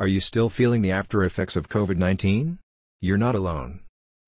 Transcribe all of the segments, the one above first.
Are you still feeling the after effects of COVID-19? You're not alone.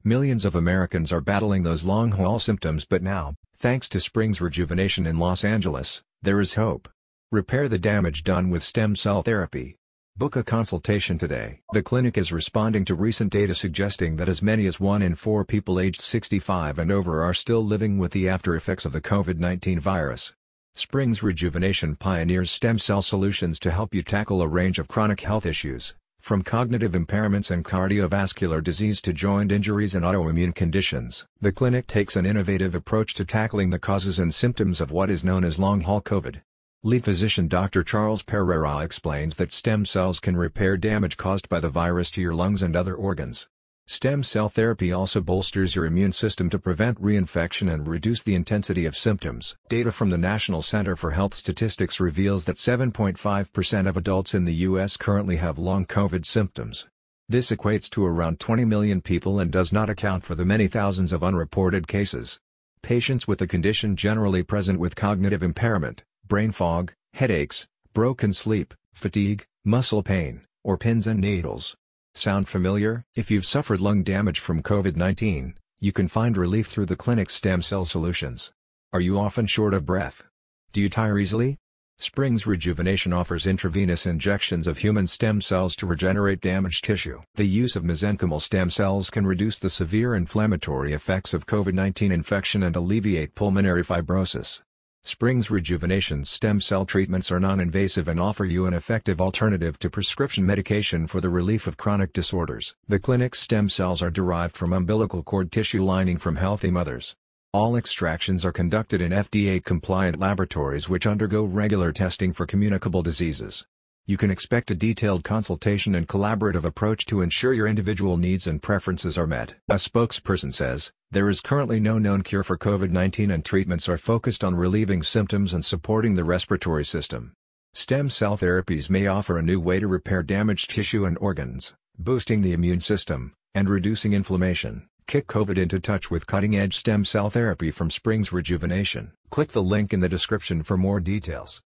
Millions of Americans are battling those long-haul symptoms but now, thanks to Springs Rejuvenation in Los Angeles, there is hope. Repair the damage done with stem cell therapy. Book a consultation today. The clinic is responding to recent data suggesting that as many as 1 in 4 people aged 65 and over are still living with the after effects of the COVID-19 virus. Springs Rejuvenation pioneers stem cell solutions to help you tackle a range of chronic health issues, from cognitive impairments and cardiovascular disease to joint injuries and autoimmune conditions. The clinic takes an innovative approach to tackling the causes and symptoms of what is known as long-haul COVID. Lead physician Dr. Charles Pereira explains that stem cells can repair damage caused by the virus to your lungs and other organs. Stem cell therapy also bolsters your immune system to prevent reinfection and reduce the intensity of symptoms. Data from the National Center for Health Statistics reveals that 7.5% of adults in the U.S. currently have long COVID symptoms. This equates to around 20 million people and does not account for the many thousands of unreported cases. Patients with the condition generally present with cognitive impairment, brain fog, headaches, broken sleep, fatigue, muscle pain, or pins and needles. Sound familiar? If you've suffered lung damage from COVID-19, you can find relief through the clinic's stem cell solutions. Are you often short of breath? Do you tire easily? Springs Rejuvenation offers intravenous injections of human stem cells to regenerate damaged tissue. The use of mesenchymal stem cells can reduce the severe inflammatory effects of COVID-19 infection and alleviate pulmonary fibrosis. Springs rejuvenation stem cell treatments are non-invasive and offer you an effective alternative to prescription medication for the relief of chronic disorders. The clinic's stem cells are derived from umbilical cord tissue lining from healthy mothers. All extractions are conducted in FDA-compliant laboratories which undergo regular testing for communicable diseases. You can expect a detailed consultation and collaborative approach to ensure your individual needs and preferences are met. A spokesperson says, there is currently no known cure for COVID-19 and treatments are focused on relieving symptoms and supporting the respiratory system. Stem cell therapies may offer a new way to repair damaged tissue and organs, boosting the immune system, and reducing inflammation. Kick COVID into touch with cutting-edge stem cell therapy from Springs Rejuvenation. Click the link in the description for more details.